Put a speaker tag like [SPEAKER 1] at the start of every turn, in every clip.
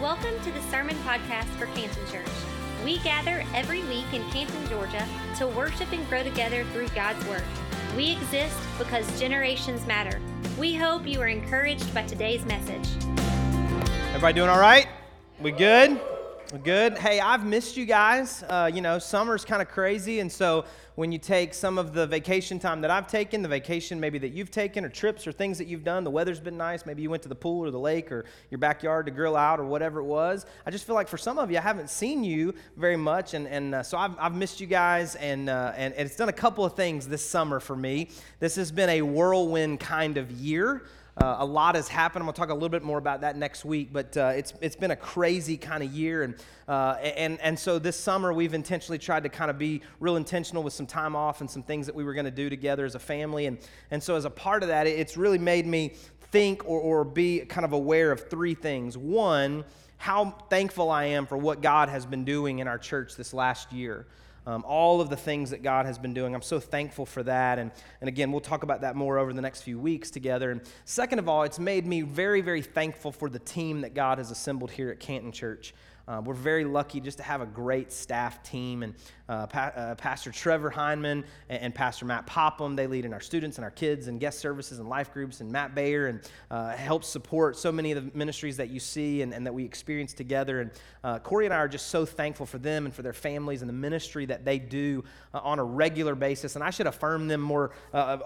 [SPEAKER 1] Welcome to the Sermon Podcast for Canton Church. We gather every week in Canton, Georgia to worship and grow together through God's Word. We exist because generations matter. We hope you are encouraged by today's message.
[SPEAKER 2] Everybody doing all right? We good? Good? Hey, I've missed you guys. Uh, you know, summer's kind of crazy, and so when you take some of the vacation time that I've taken, the vacation maybe that you've taken, or trips or things that you've done, the weather's been nice. Maybe you went to the pool or the lake or your backyard to grill out or whatever it was. I just feel like for some of you, I haven't seen you very much, and, and uh, so I've, I've missed you guys, and, uh, and, and it's done a couple of things this summer for me. This has been a whirlwind kind of year. Uh, a lot has happened. I'm going to talk a little bit more about that next week, but uh, it's, it's been a crazy kind of year. And, uh, and, and so this summer, we've intentionally tried to kind of be real intentional with some time off and some things that we were going to do together as a family. And, and so, as a part of that, it's really made me think or, or be kind of aware of three things. One, how thankful I am for what God has been doing in our church this last year um, all of the things that God has been doing. I'm so thankful for that. And, and again, we'll talk about that more over the next few weeks together. And second of all, it's made me very, very thankful for the team that God has assembled here at Canton Church. Uh, we're very lucky just to have a great staff team. And uh, pa- uh, Pastor Trevor Heineman and, and, Pastor Matt Popham, they lead in our students and our kids and guest services and life groups. And Matt Bayer and uh, helps support so many of the ministries that you see and, and that we experience together. And uh, Corey and I are just so thankful for them and for their families and the ministry that they do uh, on a regular basis. And I should affirm them more,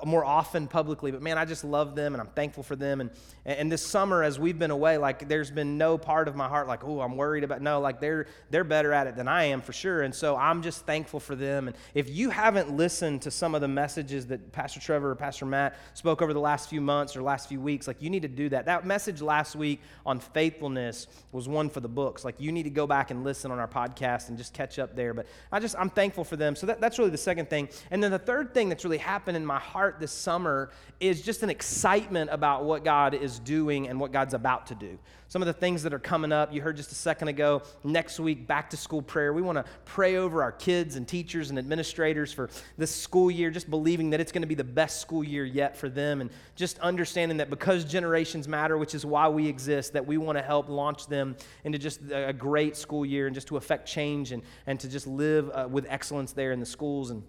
[SPEAKER 2] more often publicly. But man, I just love them and I'm thankful for them. And, and this summer, as we've been away, like there's been no part of my heart like, oh, I'm worried about. No, like they're they're better at it than I am for sure. And so I'm just thankful for them. And if you haven't listened to some of the messages that Pastor Trevor or Pastor Matt spoke over the last few months or last few weeks, like you need to do that. That message last week on faithfulness was one for the books. Like you need to go back and listen on our podcast and just catch up there. But I just I'm thankful for them. So that, that's really the second thing. And then the third thing that's really happened in my heart this summer is just an excitement about what God is doing and what God's about to do some of the things that are coming up. You heard just a second ago, next week, back to school prayer. We want to pray over our kids and teachers and administrators for this school year, just believing that it's going to be the best school year yet for them, and just understanding that because generations matter, which is why we exist, that we want to help launch them into just a great school year and just to affect change and, and to just live uh, with excellence there in the schools. And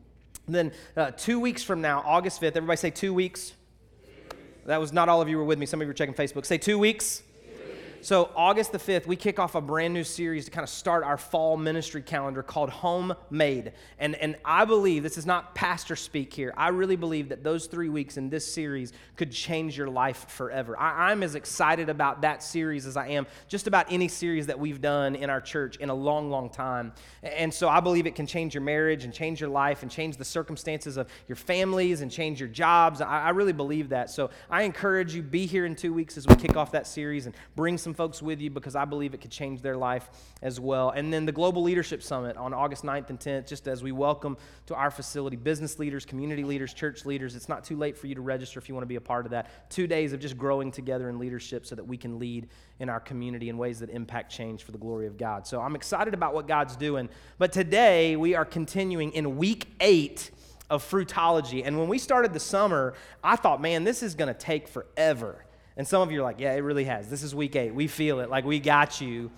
[SPEAKER 2] then uh, two weeks from now, August 5th, everybody say two weeks. That was not all of you were with me. Some of you were checking Facebook. Say two weeks. So, August the 5th, we kick off a brand new series to kind of start our fall ministry calendar called Homemade. And, and I believe, this is not pastor speak here, I really believe that those three weeks in this series could change your life forever. I, I'm as excited about that series as I am just about any series that we've done in our church in a long, long time. And so, I believe it can change your marriage and change your life and change the circumstances of your families and change your jobs. I, I really believe that. So, I encourage you, be here in two weeks as we kick off that series and bring some folks with you because I believe it could change their life as well. And then the Global Leadership Summit on August 9th and 10th, just as we welcome to our facility business leaders, community leaders, church leaders. It's not too late for you to register if you want to be a part of that. Two days of just growing together in leadership so that we can lead in our community in ways that impact change for the glory of God. So I'm excited about what God's doing. But today we are continuing in week eight of fruitology. And when we started the summer, I thought, man, this is going to take forever. And some of you are like, yeah, it really has. This is week eight. We feel it. Like, we got you.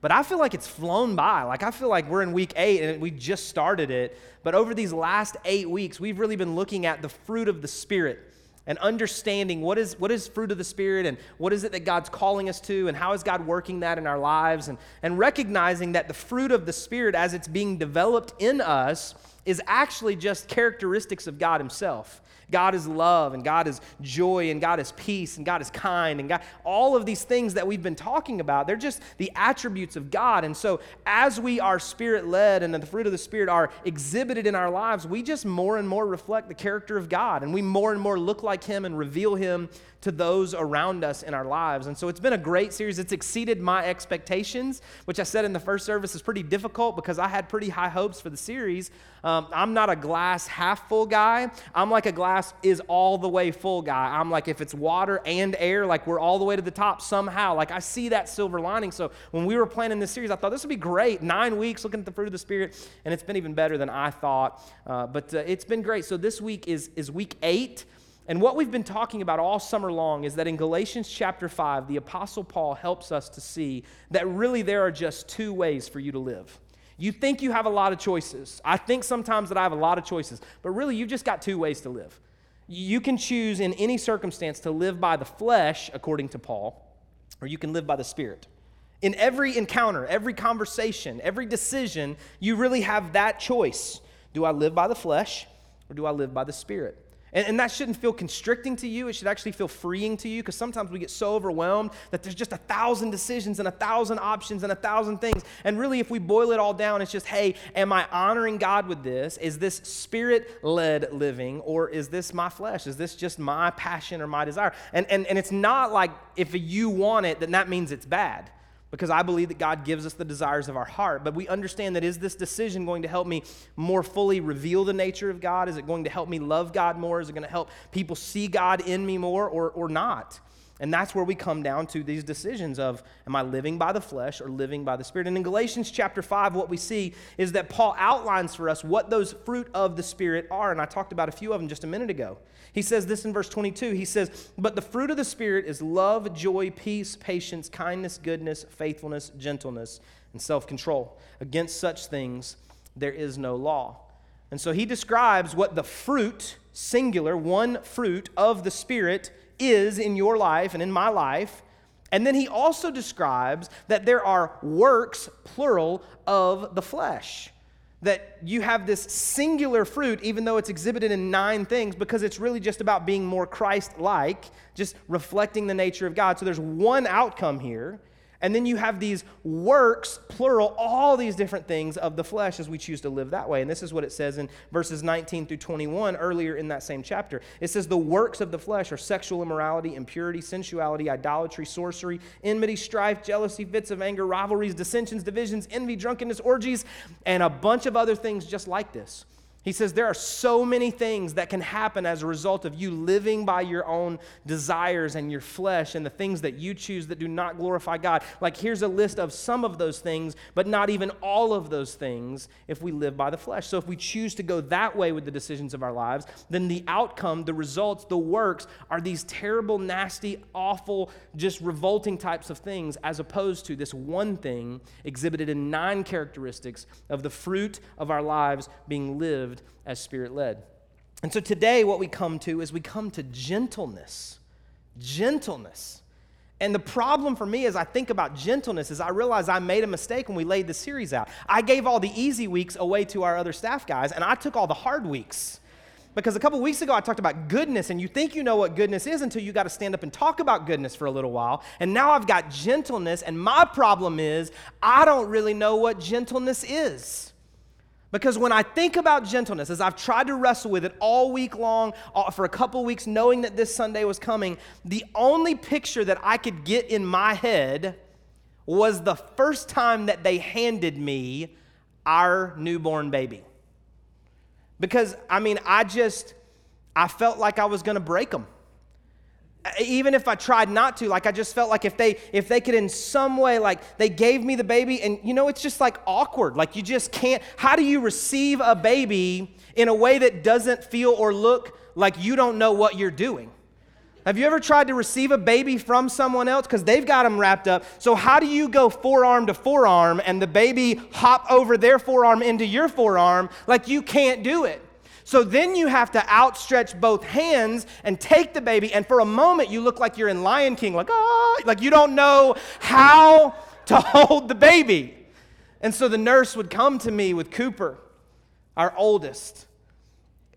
[SPEAKER 2] But I feel like it's flown by. Like, I feel like we're in week eight and we just started it. But over these last eight weeks, we've really been looking at the fruit of the Spirit and understanding what is, what is fruit of the Spirit and what is it that God's calling us to and how is God working that in our lives and, and recognizing that the fruit of the Spirit as it's being developed in us is actually just characteristics of God Himself. God is love and God is joy and God is peace and God is kind and God, all of these things that we've been talking about, they're just the attributes of God. And so as we are spirit led and the fruit of the Spirit are exhibited in our lives, we just more and more reflect the character of God and we more and more look like Him and reveal Him to those around us in our lives. And so it's been a great series. It's exceeded my expectations, which I said in the first service is pretty difficult because I had pretty high hopes for the series. Um, I'm not a glass half full guy. I'm like a glass is all the way full guy. I'm like, if it's water and air, like we're all the way to the top somehow. Like I see that silver lining. So when we were planning this series, I thought this would be great. Nine weeks looking at the fruit of the Spirit, and it's been even better than I thought. Uh, but uh, it's been great. So this week is, is week eight. And what we've been talking about all summer long is that in Galatians chapter 5, the Apostle Paul helps us to see that really there are just two ways for you to live. You think you have a lot of choices. I think sometimes that I have a lot of choices, but really you've just got two ways to live. You can choose in any circumstance to live by the flesh, according to Paul, or you can live by the Spirit. In every encounter, every conversation, every decision, you really have that choice. Do I live by the flesh or do I live by the Spirit? And, and, that shouldn't feel constricting to you. It should actually feel freeing to you because sometimes we get so overwhelmed that there's just a thousand decisions and a thousand options and a thousand things. And really, if we boil it all down, it's just, hey, am I honoring God with this? Is this spirit led living or is this my flesh? Is this just my passion or my desire? And, and, and it's not like if you want it, then that means it's bad because I believe that God gives us the desires of our heart. But we understand that is this decision going to help me more fully reveal the nature of God? Is it going to help me love God more? Is it going to help people see God in me more or, or not? And that's where we come down to these decisions of am I living by the flesh or living by the spirit? And in Galatians chapter 5 what we see is that Paul outlines for us what those fruit of the spirit are and I talked about a few of them just a minute ago. He says this in verse 22. He says, "But the fruit of the spirit is love, joy, peace, patience, kindness, goodness, faithfulness, gentleness, and self-control. Against such things there is no law." And so he describes what the fruit, singular, one fruit of the spirit is in your life and in my life. And then he also describes that there are works, plural, of the flesh. That you have this singular fruit, even though it's exhibited in nine things, because it's really just about being more Christ like, just reflecting the nature of God. So there's one outcome here. And then you have these works, plural, all these different things of the flesh as we choose to live that way. And this is what it says in verses 19 through 21 earlier in that same chapter. It says, The works of the flesh are sexual immorality, impurity, sensuality, idolatry, sorcery, enmity, strife, jealousy, fits of anger, rivalries, dissensions, divisions, envy, drunkenness, orgies, and a bunch of other things just like this. He says there are so many things that can happen as a result of you living by your own desires and your flesh and the things that you choose that do not glorify God. Like, here's a list of some of those things, but not even all of those things if we live by the flesh. So, if we choose to go that way with the decisions of our lives, then the outcome, the results, the works are these terrible, nasty, awful, just revolting types of things, as opposed to this one thing exhibited in nine characteristics of the fruit of our lives being lived lived as spirit led. And so today, what we come to is we come to gentleness. Gentleness. And the problem for me as I think about gentleness is I realize I made a mistake when we laid the series out. I gave all the easy weeks away to our other staff guys, and I took all the hard weeks. Because a couple weeks ago I talked about goodness, and you think you know what goodness is until you got to stand up and talk about goodness for a little while. And now I've got gentleness, and my problem is I don't really know what gentleness is. Because when I think about gentleness, as I've tried to wrestle with it all week long, for a couple weeks, knowing that this Sunday was coming, the only picture that I could get in my head was the first time that they handed me our newborn baby. Because, I mean, I just, I felt like I was gonna break them even if i tried not to like i just felt like if they if they could in some way like they gave me the baby and you know it's just like awkward. Like you just can't how do you receive a baby in a way that doesn't feel or look like you don't know what you're doing? Have you ever tried to receive a baby from someone else? Because they've got them wrapped up. So how do you go forearm to forearm and the baby hop over their forearm into your forearm? Like you can't do it so then you have to outstretch both hands and take the baby, and for a moment you look like you're in Lion King, like, ah, like you don't know how to hold the baby. And so the nurse would come to me with Cooper, our oldest,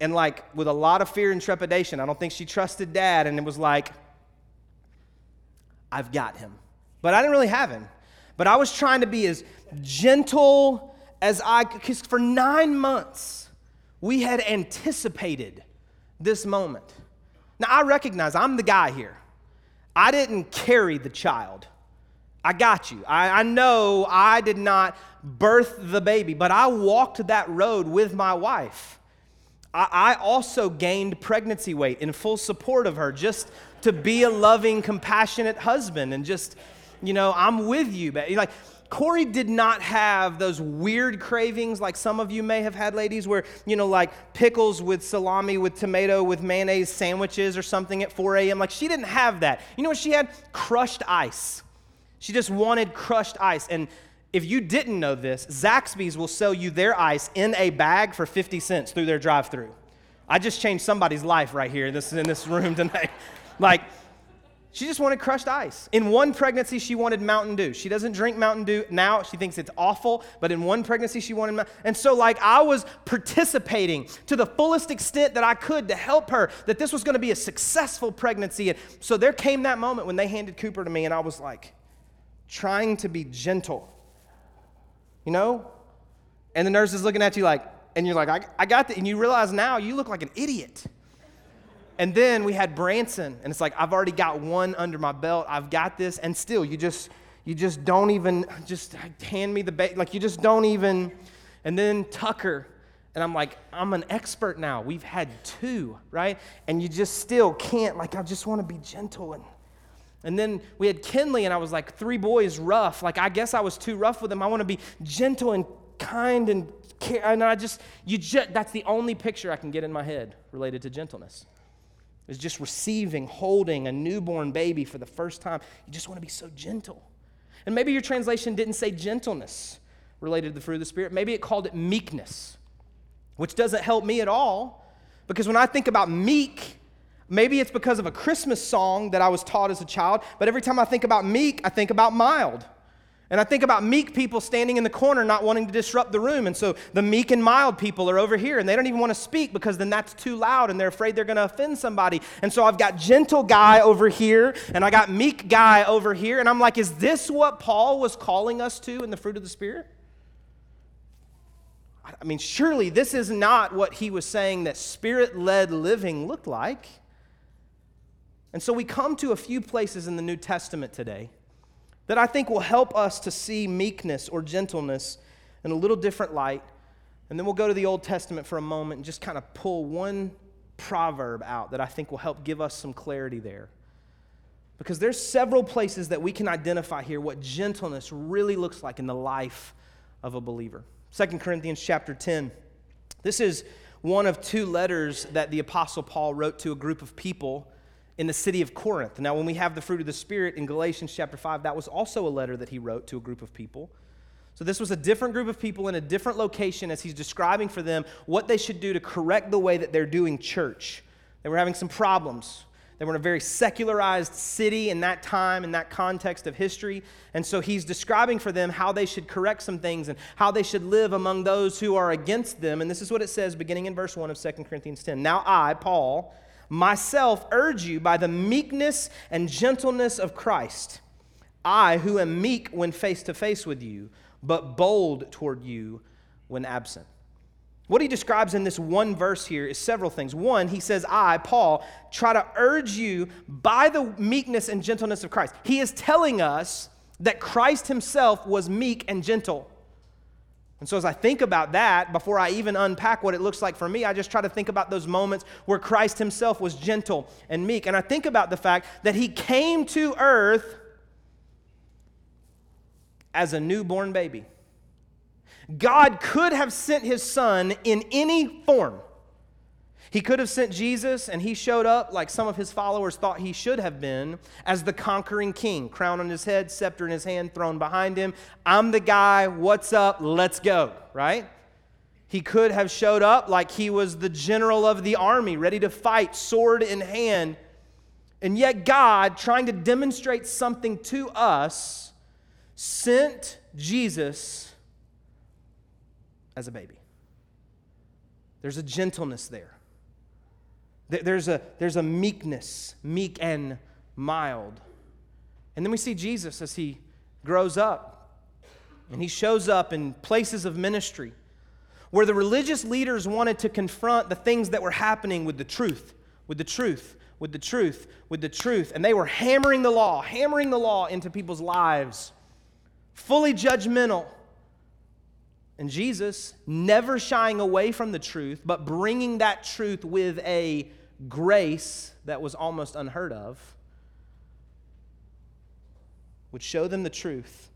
[SPEAKER 2] and like with a lot of fear and trepidation. I don't think she trusted dad, and it was like, I've got him. But I didn't really have him. But I was trying to be as gentle as I could, because for nine months, we had anticipated this moment. Now, I recognize I'm the guy here. I didn't carry the child. I got you. I, I, know I did not birth the baby, but I walked that road with my wife. I, I also gained pregnancy weight in full support of her, just to be a loving, compassionate husband and just, you know, I'm with you. Like, Corey did not have those weird cravings like some of you may have had, ladies, where, you know, like pickles with salami, with tomato, with mayonnaise sandwiches or something at 4 a.m. Like, she didn't have that. You know what she had? Crushed ice. She just wanted crushed ice. And if you didn't know this, Zaxby's will sell you their ice in a bag for 50 cents through their drive through. I just changed somebody's life right here in this, in this room tonight. like, she just wanted crushed ice. In one pregnancy, she wanted Mountain Dew. She doesn't drink Mountain Dew now. She thinks it's awful, but in one pregnancy, she wanted. and so, like, I was participating to the fullest extent that I could to help her that this was going to be a successful pregnancy. And so, there came that moment when they handed Cooper to me, and I was like, trying to be gentle, you know? And the nurse is looking at you like, and you're like, I, I got that. And you realize now you look like an idiot. And then we had Branson, and it's like, I've already got one under my belt. I've got this. And still, you just, you just don't even, just hand me the, ba- like, you just don't even. And then Tucker, and I'm like, I'm an expert now. We've had two, right? And you just still can't, like, I just want to be gentle. And, and then we had Kinley, and I was like, three boys rough. Like, I guess I was too rough with them. I want to be gentle and kind and care. And I just, you just, that's the only picture I can get in my head related to gentleness is just receiving, holding a newborn baby for the first time. You just want to be so gentle. And maybe your translation didn't say gentleness related to the fruit of the Spirit. Maybe it called it meekness, which doesn't help me at all because when I think about meek, maybe it's because of a Christmas song that I was taught as a child, but every time I think about meek, I think about mild. And I think about meek people standing in the corner not wanting to disrupt the room. And so the meek and mild people are over here and they don't even want to speak because then that's too loud and they're afraid they're going to offend somebody. And so I've got gentle guy over here and I got meek guy over here. And I'm like, is this what Paul was calling us to in the fruit of the Spirit? I mean, surely this is not what he was saying that spirit led living looked like. And so we come to a few places in the New Testament today that I think will help us to see meekness or gentleness in a little different light. And then we'll go to the Old Testament for a moment and just kind of pull one proverb out that I think will help give us some clarity there. Because there's several places that we can identify here what gentleness really looks like in the life of a believer. 2 Corinthians chapter 10. This is one of two letters that the apostle Paul wrote to a group of people in the city of Corinth. Now, when we have the fruit of the Spirit in Galatians chapter 5, that was also a letter that he wrote to a group of people. So, this was a different group of people in a different location as he's describing for them what they should do to correct the way that they're doing church. They were having some problems. They were in a very secularized city in that time, in that context of history. And so he's describing for them how they should correct some things and how they should live among those who are against them. And this is what it says beginning in verse 1 of 2 Corinthians 10. Now I, Paul, myself urge you by the meekness and gentleness of Christ. I, who am meek when face to face with you, but bold toward you when absent. What he describes in this one verse here is several things. One, he says, I, Paul, try to urge you by the meekness and gentleness of Christ. He is telling us that Christ himself was meek and gentle. And so, as I think about that, before I even unpack what it looks like for me, I just try to think about those moments where Christ himself was gentle and meek. And I think about the fact that he came to earth as a newborn baby. God could have sent his son in any form. He could have sent Jesus, and he showed up like some of his followers thought he should have been as the conquering king, crown on his head, scepter in his hand, throne behind him. I'm the guy, what's up, let's go, right? He could have showed up like he was the general of the army, ready to fight, sword in hand. And yet, God, trying to demonstrate something to us, sent Jesus as a baby. There's a gentleness there. There's a, there's a meekness, meek and mild. And then we see Jesus as he grows up and he shows up in places of ministry where the religious leaders wanted to confront the things that were happening with the truth, with the truth, with the truth, with the truth. And they were hammering the law, hammering the law into people's lives, fully judgmental. And Jesus, never shying away from the truth, but bringing that truth with a grace that was almost unheard of, would show them the truth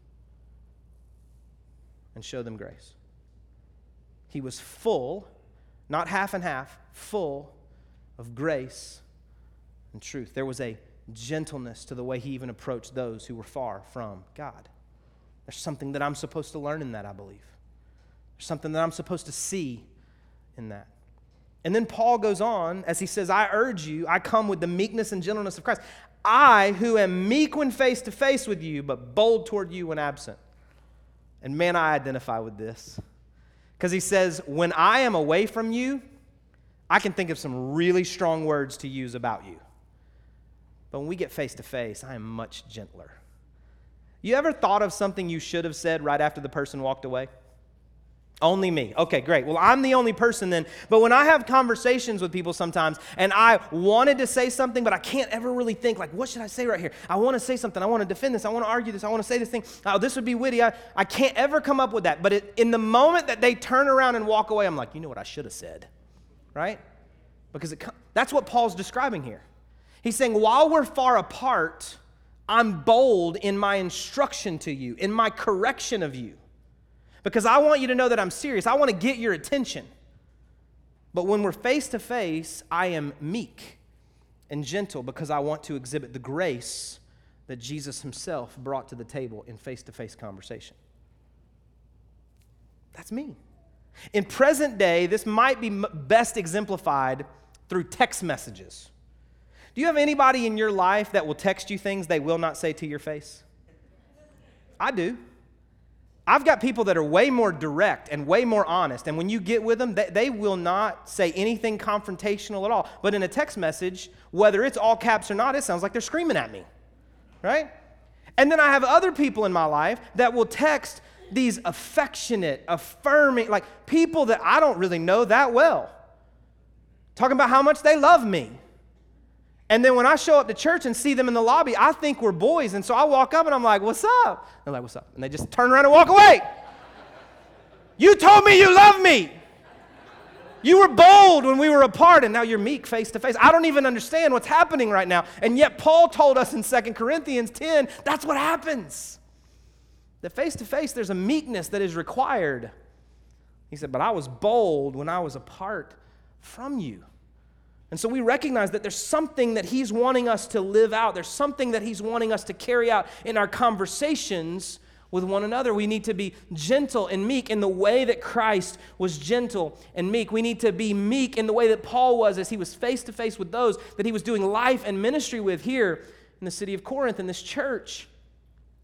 [SPEAKER 2] and show them grace. He was full, not half and half, full of grace and truth. There was a gentleness to the way he even approached those who were far from God. There's something that I'm supposed to learn in that, I believe. There's something that I'm supposed to see in that. And then Paul goes on as he says, I urge you, I come with the meekness and gentleness of Christ. I, who am meek when face to face with you, but bold toward you when absent. And man, I identify with this. Because he says, When I am away from you, I can think of some really strong words to use about you. But when we get face to face, I am much gentler. You ever thought of something you should have said right after the person walked away? Only me. Okay, great. Well, I'm the only person then. But when I have conversations with people sometimes and I wanted to say something, but I can't ever really think, like, what should I say right here? I want to say something. I want to defend this. I want to argue this. I want to say this thing. Oh, this would be witty. I, I can't ever come up with that. But it, in the moment that they turn around and walk away, I'm like, you know what I should have said, right? Because it, that's what Paul's describing here. He's saying, while we're far apart, I'm bold in my instruction to you, in my correction of you because I want you to know that I'm serious. I want to get your attention. But when we're face to face, I am meek and gentle because I want to exhibit the grace that Jesus himself brought to the table in face to face conversation. That's me. In present day, this might be best exemplified through text messages. Do you have anybody in your life that will text you things they will not say to your face? I do. I've got people that are way more direct and way more honest. And when you get with them, they, they, will not say anything confrontational at all. But in a text message, whether it's all caps or not, it sounds like they're screaming at me, right? And then I have other people in my life that will text these affectionate, affirming, like people that I don't really know that well, talking about how much they love me. And then when I show up to church and see them in the lobby, I think we're boys. And so I walk up and I'm like, What's up? They're like, What's up? And they just turn around and walk away. you told me you love me. You were bold when we were apart, and now you're meek face to face. I don't even understand what's happening right now. And yet, Paul told us in 2 Corinthians 10 that's what happens. That face to face, there's a meekness that is required. He said, But I was bold when I was apart from you. And so we recognize that there's something that he's wanting us to live out. There's something that he's wanting us to carry out in our conversations with one another. We need to be gentle and meek in the way that Christ was gentle and meek. We need to be meek in the way that Paul was as he was face to face with those that he was doing life and ministry with here in the city of Corinth, in this church.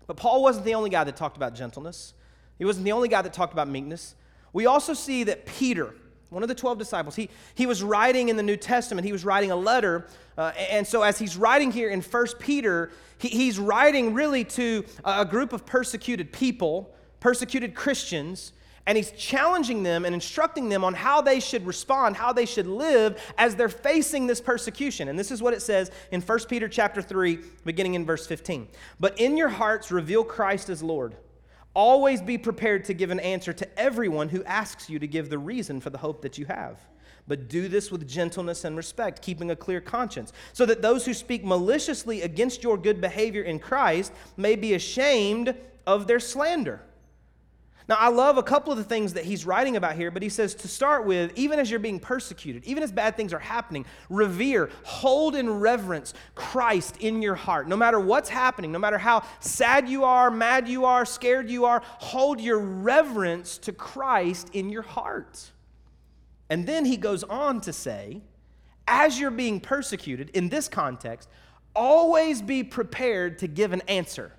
[SPEAKER 2] But Paul wasn't the only guy that talked about gentleness, he wasn't the only guy that talked about meekness. We also see that Peter, one of the 12 disciples. He, he was writing in the New Testament, he was writing a letter. Uh, and so, as he's writing here in 1 Peter, he, he's writing really to a group of persecuted people, persecuted Christians, and he's challenging them and instructing them on how they should respond, how they should live as they're facing this persecution. And this is what it says in 1 Peter chapter 3, beginning in verse 15. But in your hearts reveal Christ as Lord Always be prepared to give an answer to everyone who asks you to give the reason for the hope that you have. But do this with gentleness and respect, keeping a clear conscience, so that those who speak maliciously against your good behavior in Christ may be ashamed of their slander. Now, I love a couple of the things that he's writing about here, but he says to start with, even as you're being persecuted, even as bad things are happening, revere, hold in reverence Christ in your heart. No matter what's happening, no matter how sad you are, mad you are, scared you are, hold your reverence to Christ in your heart. And then he goes on to say, as you're being persecuted in this context, always be prepared to give an answer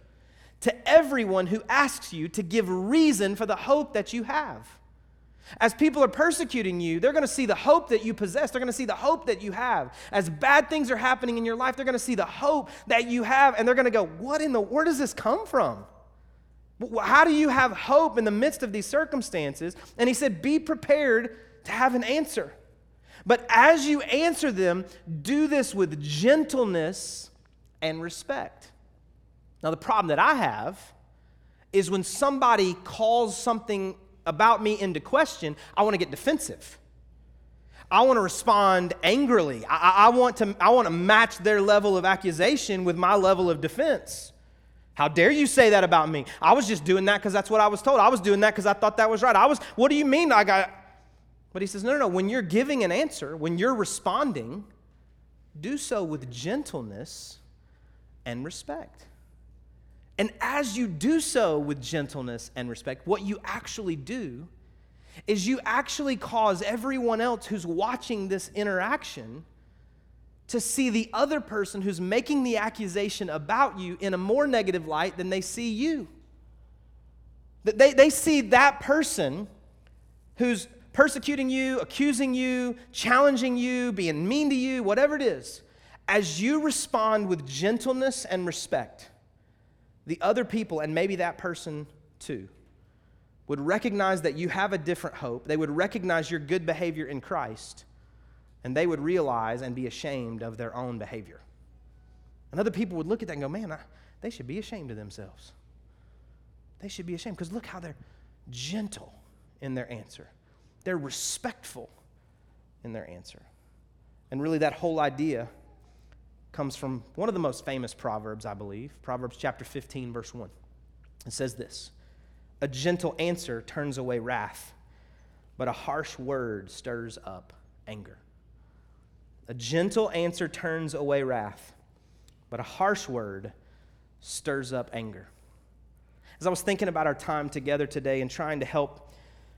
[SPEAKER 2] to everyone who asks you to give reason for the hope that you have. As people are persecuting you, they're going to see the hope that you possess. They're going to see the hope that you have. As bad things are happening in your life, they're going to see the hope that you have, and they're going to go, What in the, where does this come from? How do you have hope in the midst of these circumstances? And he said, Be prepared to have an answer. But as you answer them, do this with gentleness and respect. Now, the problem that I have is when somebody calls something about me into question, I want to get defensive. I want to respond angrily. I, I, want to, I want to match their level of accusation with my level of defense. How dare you say that about me? I was just doing that because that's what I was told. I was doing that because I thought that was right. I was, what do you mean I got. But he says, no, no, no. When you're giving an answer, when you're responding, do so with gentleness and respect. And as you do so with gentleness and respect, what you actually do is you actually cause everyone else who's watching this interaction to see the other person who's making the accusation about you in a more negative light than they see you. They, they see that person who's persecuting you, accusing you, challenging you, being mean to you, whatever it is, as you respond with gentleness and respect, the other people, and maybe that person too, would recognize that you have a different hope. They would recognize your good behavior in Christ, and they would realize and be ashamed of their own behavior. And other people would look at that and go, man, I, they should be ashamed of themselves. They should be ashamed because look how they're gentle in their answer, they're respectful in their answer. And really, that whole idea comes from one of the most famous Proverbs, I believe, Proverbs chapter 15, verse 1. It says this A gentle answer turns away wrath, but a harsh word stirs up anger. A gentle answer turns away wrath, but a harsh word stirs up anger. As I was thinking about our time together today and trying to help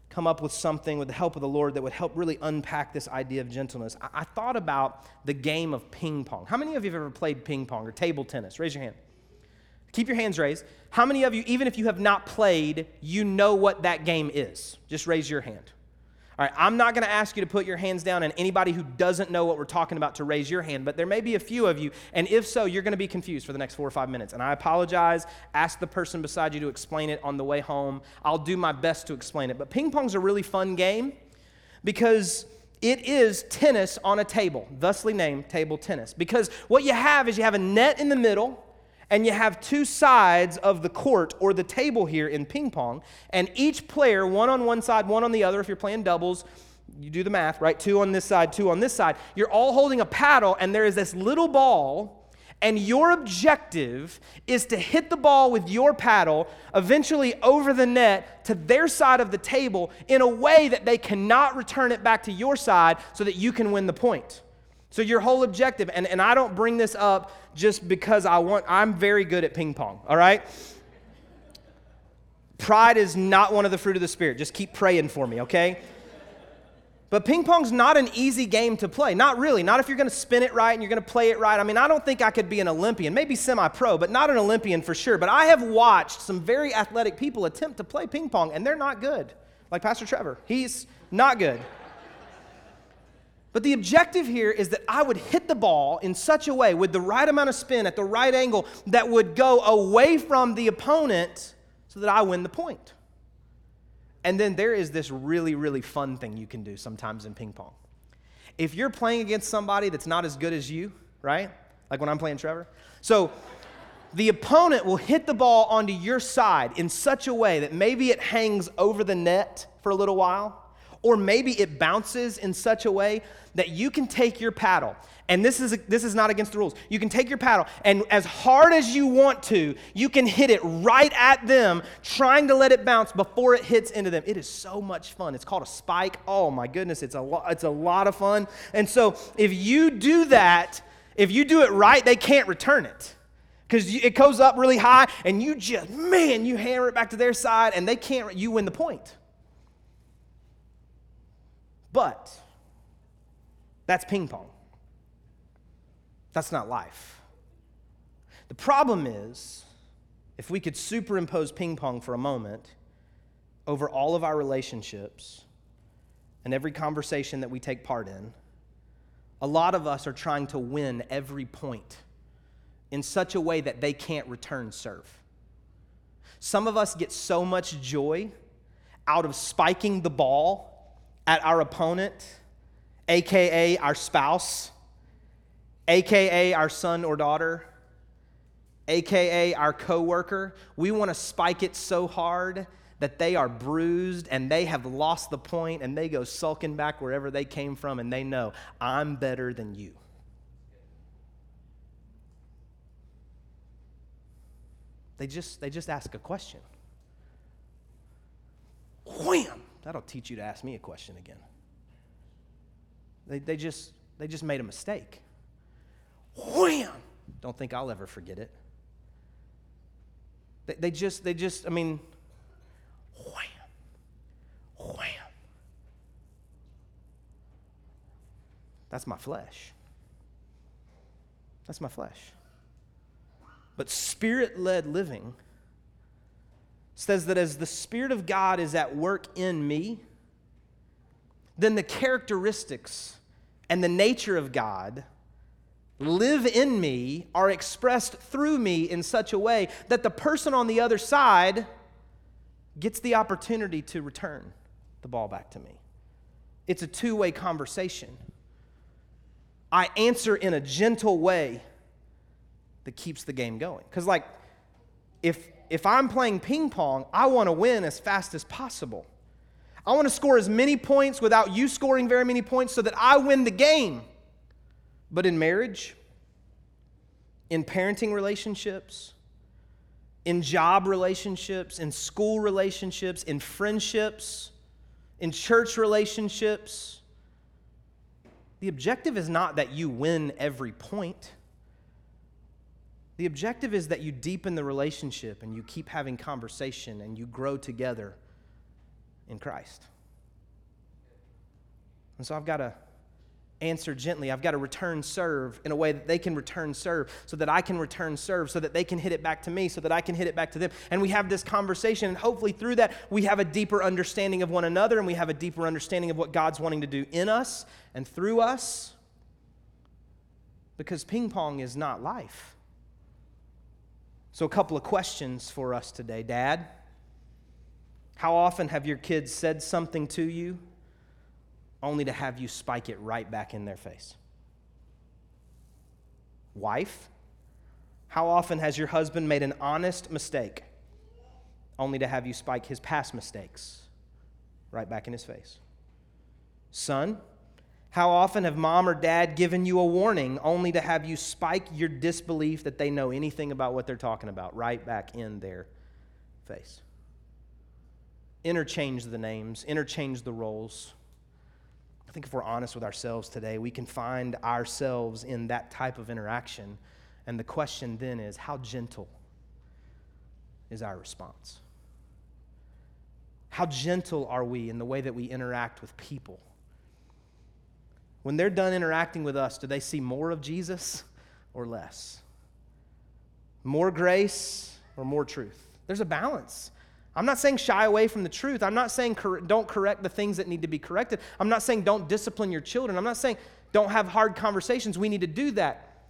[SPEAKER 2] come up with something with the help of the Lord that would help really unpack this idea of gentleness, I, I thought about the game of ping pong. How many of you have ever played ping pong or table tennis? Raise your hand. Keep your hands raised. How many of you, even if you have not played, you know what that game is? Just raise your hand. All right, I'm not going to ask you to put your hands down, and anybody who doesn't know what we're talking about to raise your hand, but there may be a few of you, and if so, you're going to be confused for the next four or five minutes. And I apologize. Ask the person beside you to explain it on the way home. I'll do my best to explain it. But ping pong's a really fun game because it is tennis on a table, thusly named table tennis. Because what you have is you have a net in the middle and you have two sides of the court or the table here in ping pong, and each player, one on one side, one on the other, if you're playing doubles, you do the math, right? Two on this side, two on this side. You're all holding a paddle, and there is this little ball, and your objective is to hit the ball with your paddle eventually over the net to their side of the table in a way that they cannot return it back to your side so that you can win the point. So, your whole objective, and, and I don't bring this up just because I want, I'm very good at ping pong, all right? Pride is not one of the fruit of the Spirit. Just keep praying for me, okay? But ping pong's not an easy game to play. Not really. Not if you're going to spin it right and you're going to play it right. I mean, I don't think I could be an Olympian, maybe semi pro, but not an Olympian for sure. But I have watched some very athletic people attempt to play ping pong, and they're not good. Like Pastor Trevor, he's not good. But the objective here is that I would hit the ball in such a way with the right amount of spin at the right angle that would go away from the opponent so that I win the point. And then there is this really, really fun thing you can do sometimes in ping pong. If you're playing against somebody that's not as good as you, right? Like when I'm playing Trevor. So the opponent will hit the ball onto your side in such a way that maybe it hangs over the net for a little while or maybe it bounces in such a way that you can take your paddle and this is this is not against the rules. You can take your paddle and as hard as you want to you can hit it right at them trying to let it bounce before it hits into them. It is so much fun. It's called a spike. Oh my goodness it's a lot it's a lot of fun. And so if you do that if you do it right they can't return it. Because it goes up really high and you just man you hammer it back to their side and they can't you win the point but that's ping pong. That's not life. The problem is, if we could superimpose ping pong for a moment over all of our relationships and every conversation that we take part in, a lot of us are trying to win every point in such a way that they can't return serve. Some of us get so much joy out of spiking the ball at our opponent, AKA our spouse, AKA our son or daughter, AKA our coworker. We want to spike it so hard that they are bruised and they have lost the point and they go sulking back wherever they came from and they know, I'm better than you. they just, they just ask a question. Wham! That'll teach you to ask me a question again. They, they, just, they just made a mistake. Wham! Don't think I'll ever forget it. They, they just, they just, I mean, wham! Wham! That's my flesh. That's my flesh. But spirit led living says that as the Spirit of God is at work in me, then the characteristics and the nature of God live in me are expressed through me in such a way that the person on the other side gets the opportunity to return the ball back to me. It's a two way conversation. I answer in a gentle way that keeps the game going. Because, like, if, if I'm playing ping pong, I want to win as fast as possible. I want to score as many points without you scoring very many points so that I win the game. But in marriage, in parenting relationships, in job relationships, in school relationships, in friendships, in church relationships, the objective is not that you win every point. The objective is that you deepen the relationship and you keep having conversation and you grow together in Christ. And so I've got to answer gently. I've got to return serve in a way that they can return serve, so that I can return serve, so that they can hit it back to me, so that I can hit it back to them. And we have this conversation, and hopefully through that, we have a deeper understanding of one another, and we have a deeper understanding of what God's wanting to do in us and through us. Because ping pong is not life. So, a couple of questions for us today. Dad, how often have your kids said something to you only to have you spike it right back in their face? Wife, how often has your husband made an honest mistake only to have you spike his past mistakes right back in his face? Son, how often have mom or dad given you a warning only to have you spike your disbelief that they know anything about what they're talking about right back in their face? Interchange the names, interchange the roles. I think if we're honest with ourselves today, we can find ourselves in that type of interaction. And the question then is how gentle is our response? How gentle are we in the way that we interact with people? When they're done interacting with us, do they see more of Jesus or less? More grace or more truth? There's a balance. I'm not saying shy away from the truth. I'm not saying cor- don't correct the things that need to be corrected. I'm not saying don't discipline your children. I'm not saying don't have hard conversations. We need to do that.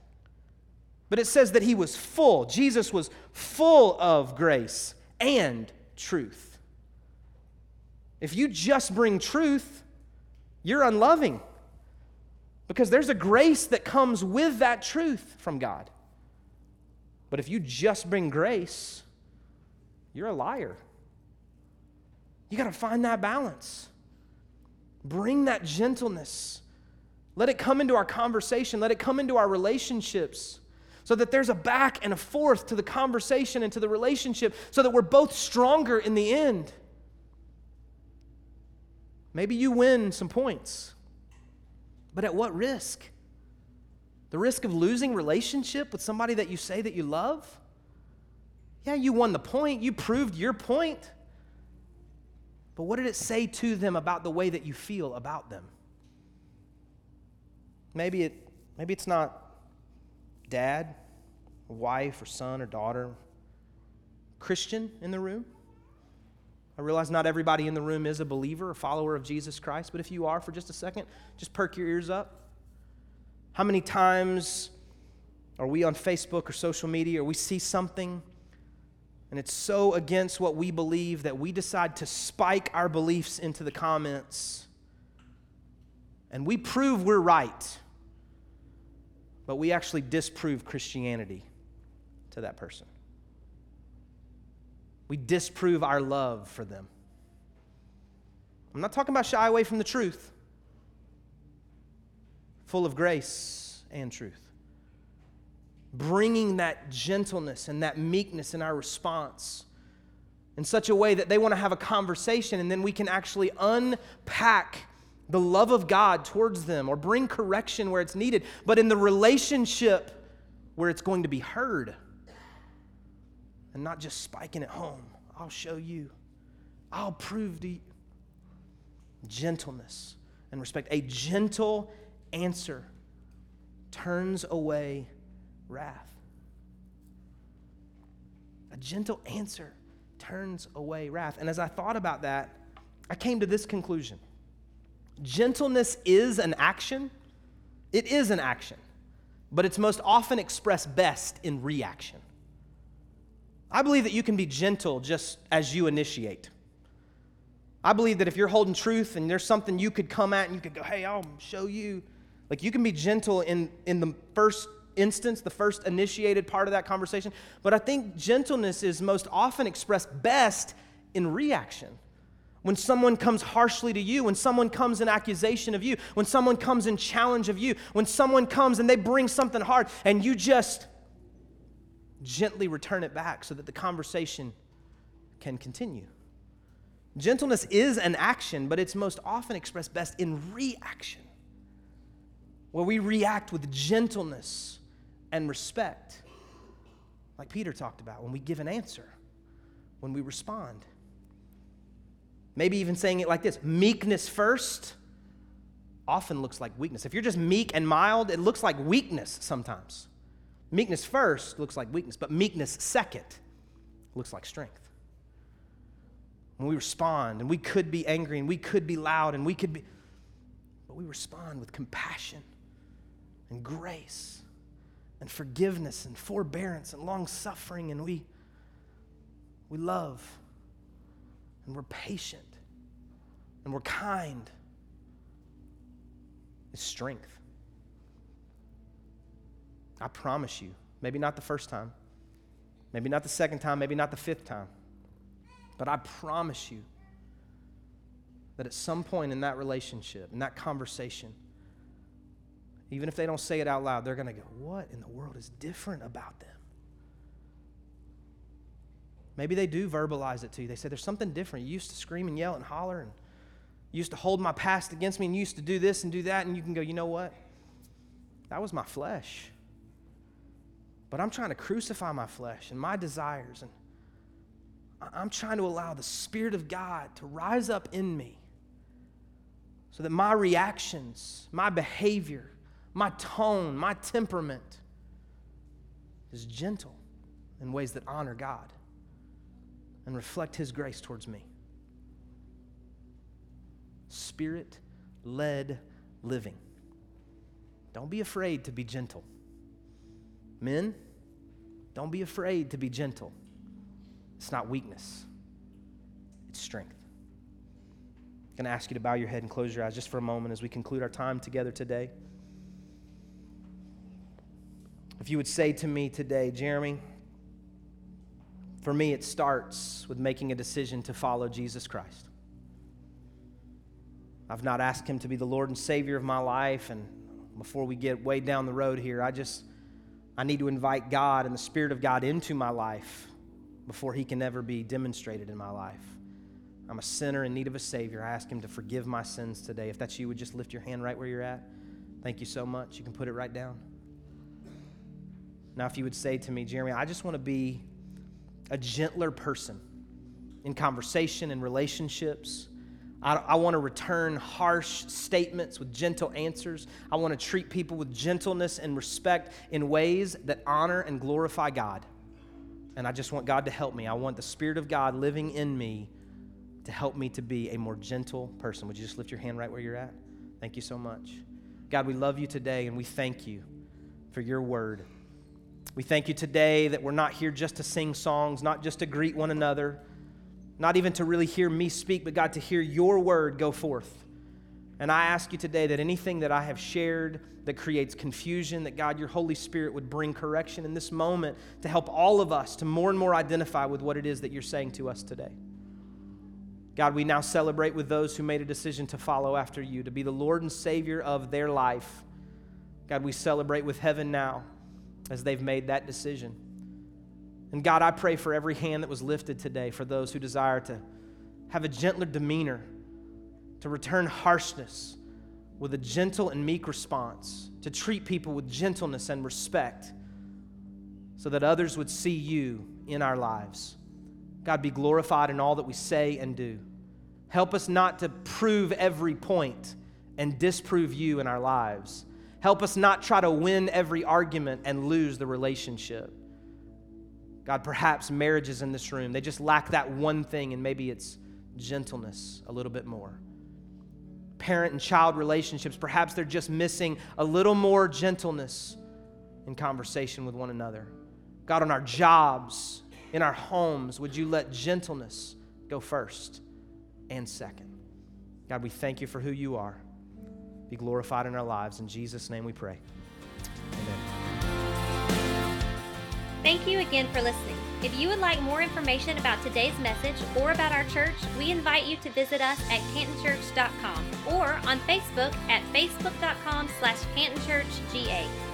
[SPEAKER 2] But it says that he was full. Jesus was full of grace and truth. If you just bring truth, you're unloving. Because there's a grace that comes with that truth from God. But if you just bring grace, you're a liar. You got to find that balance. Bring that gentleness. Let it come into our conversation, let it come into our relationships so that there's a back and a forth to the conversation and to the relationship so that we're both stronger in the end. Maybe you win some points. But at what risk? The risk of losing relationship with somebody that you say that you love? Yeah, you won the point, you proved your point. But what did it say to them about the way that you feel about them? Maybe it maybe it's not dad, wife, or son, or daughter, Christian in the room. I realize not everybody in the room is a believer, a follower of Jesus Christ, but if you are for just a second, just perk your ears up. How many times are we on Facebook or social media or we see something and it's so against what we believe that we decide to spike our beliefs into the comments and we prove we're right, but we actually disprove Christianity to that person? We disprove our love for them. I'm not talking about shy away from the truth, full of grace and truth. bringing that gentleness and that meekness in our response in such a way that they want to have a conversation and then we can actually unpack the love of God towards them or bring correction where it's needed, but in the relationship where it's going to be heard and not just spiking it home. I'll show you. I'll prove to you. Gentleness and respect. A gentle answer turns away wrath. A gentle answer turns away wrath. And as I thought about that, I came to this conclusion gentleness is an action. It is an action, but it's most often expressed best in reaction. I believe that you can be gentle just as you initiate. I believe that if you're holding truth and there's something you could come at and you could go, hey, I'll show you. Like you can be gentle in, in the first instance, the first initiated part of that conversation. But I think gentleness is most often expressed best in reaction. When someone comes harshly to you, when someone comes in accusation of you, when someone comes in challenge of you, when someone comes and they bring something hard and you just gently return it back so that the conversation can continue. Gentleness is an action, but it's most often expressed best in reaction, where we react with gentleness and respect, like Peter talked about, when we give an answer, when we respond. Maybe even saying it like this meekness first often looks like weakness. If you're just meek and mild, it looks like weakness sometimes. Meekness first looks like weakness, but meekness second looks like strength. When we respond, and we could be angry, and we could be loud, and we could be, but we respond with compassion and grace and forgiveness and forbearance and long suffering, and we, we love and we're patient and we're kind. It's strength. I promise you, maybe not the first time, maybe not the second time, maybe not the fifth time, but I promise you that at some point in that relationship, in that conversation, even if they don't say it out loud, they're going to go, What in the world is different about them? Maybe they do verbalize it to you. They say, There's something different. You used to scream and yell and holler, and you used to hold my past against me, and you used to do this and do that. And you can go, You know what? That was my flesh. But I'm trying to crucify my flesh and my desires. And I'm trying to allow the Spirit of God to rise up in me so that my reactions, my behavior, my tone, my temperament is gentle in ways that honor God and reflect His grace towards me. Spirit led living. Don't be afraid to be gentle. Men, don't be afraid to be gentle. It's not weakness, it's strength. I'm going to ask you to bow your head and close your eyes just for a moment as we conclude our time together today. If you would say to me today, Jeremy, for me, it starts with making a decision to follow Jesus Christ. I've not asked him to be the Lord and Savior of my life. And before we get way down the road here, I just, I need to invite God and the Spirit of God into my life before he can ever be demonstrated in my life. I'm a sinner in need of a Savior. I ask him to forgive my sins today. If that's you, would just lift your hand right where you're at. Thank you so much. You can put it right down. Now, if you would say to me, Jeremy, I just want to be a gentler person in conversation and relationships. I, I want to return harsh statements with gentle answers. I want to treat people with gentleness and respect in ways that honor and glorify God. And I just want God to help me. I want the Spirit of God living in me to help me to be a more gentle person. Would you just lift your hand right where you're at? Thank you so much. God, we love you today and we thank you for your word. We thank you today that we're not here just to sing songs, not just to greet one another, not even to really hear me speak, but God, to hear your word go forth. And I ask you today that anything that I have shared that creates confusion, that God, your Holy Spirit would bring correction in this moment to help all of us to more and more identify with what it is that you're saying to us today. God, we now celebrate with those who made a decision to follow after you, to be the Lord and Savior of their life. God, we celebrate with heaven now as they've made that decision. And God, I pray for every hand that was lifted today for those who desire to have a gentler demeanor, to return harshness with a gentle and meek response, to treat people with gentleness and respect, so that others would see you in our lives. God, be glorified in all that we say and do. Help us not to prove every point and disprove you in our lives. Help us not try to win every argument and lose the relationship. God, perhaps marriages in this room, they just lack that one thing, and maybe it's gentleness a little bit more. Parent and child relationships, perhaps they're just missing a little more gentleness in conversation with one another. God, on our jobs, in our homes, would you let gentleness go first and second? God, we thank you for who you are. Be glorified in our lives. In Jesus' name we pray. Amen.
[SPEAKER 1] Thank you again for listening. If you would like more information about today's message or about our church, we invite you to visit us at cantonchurch.com or on Facebook at facebook.com slash cantonchurchga.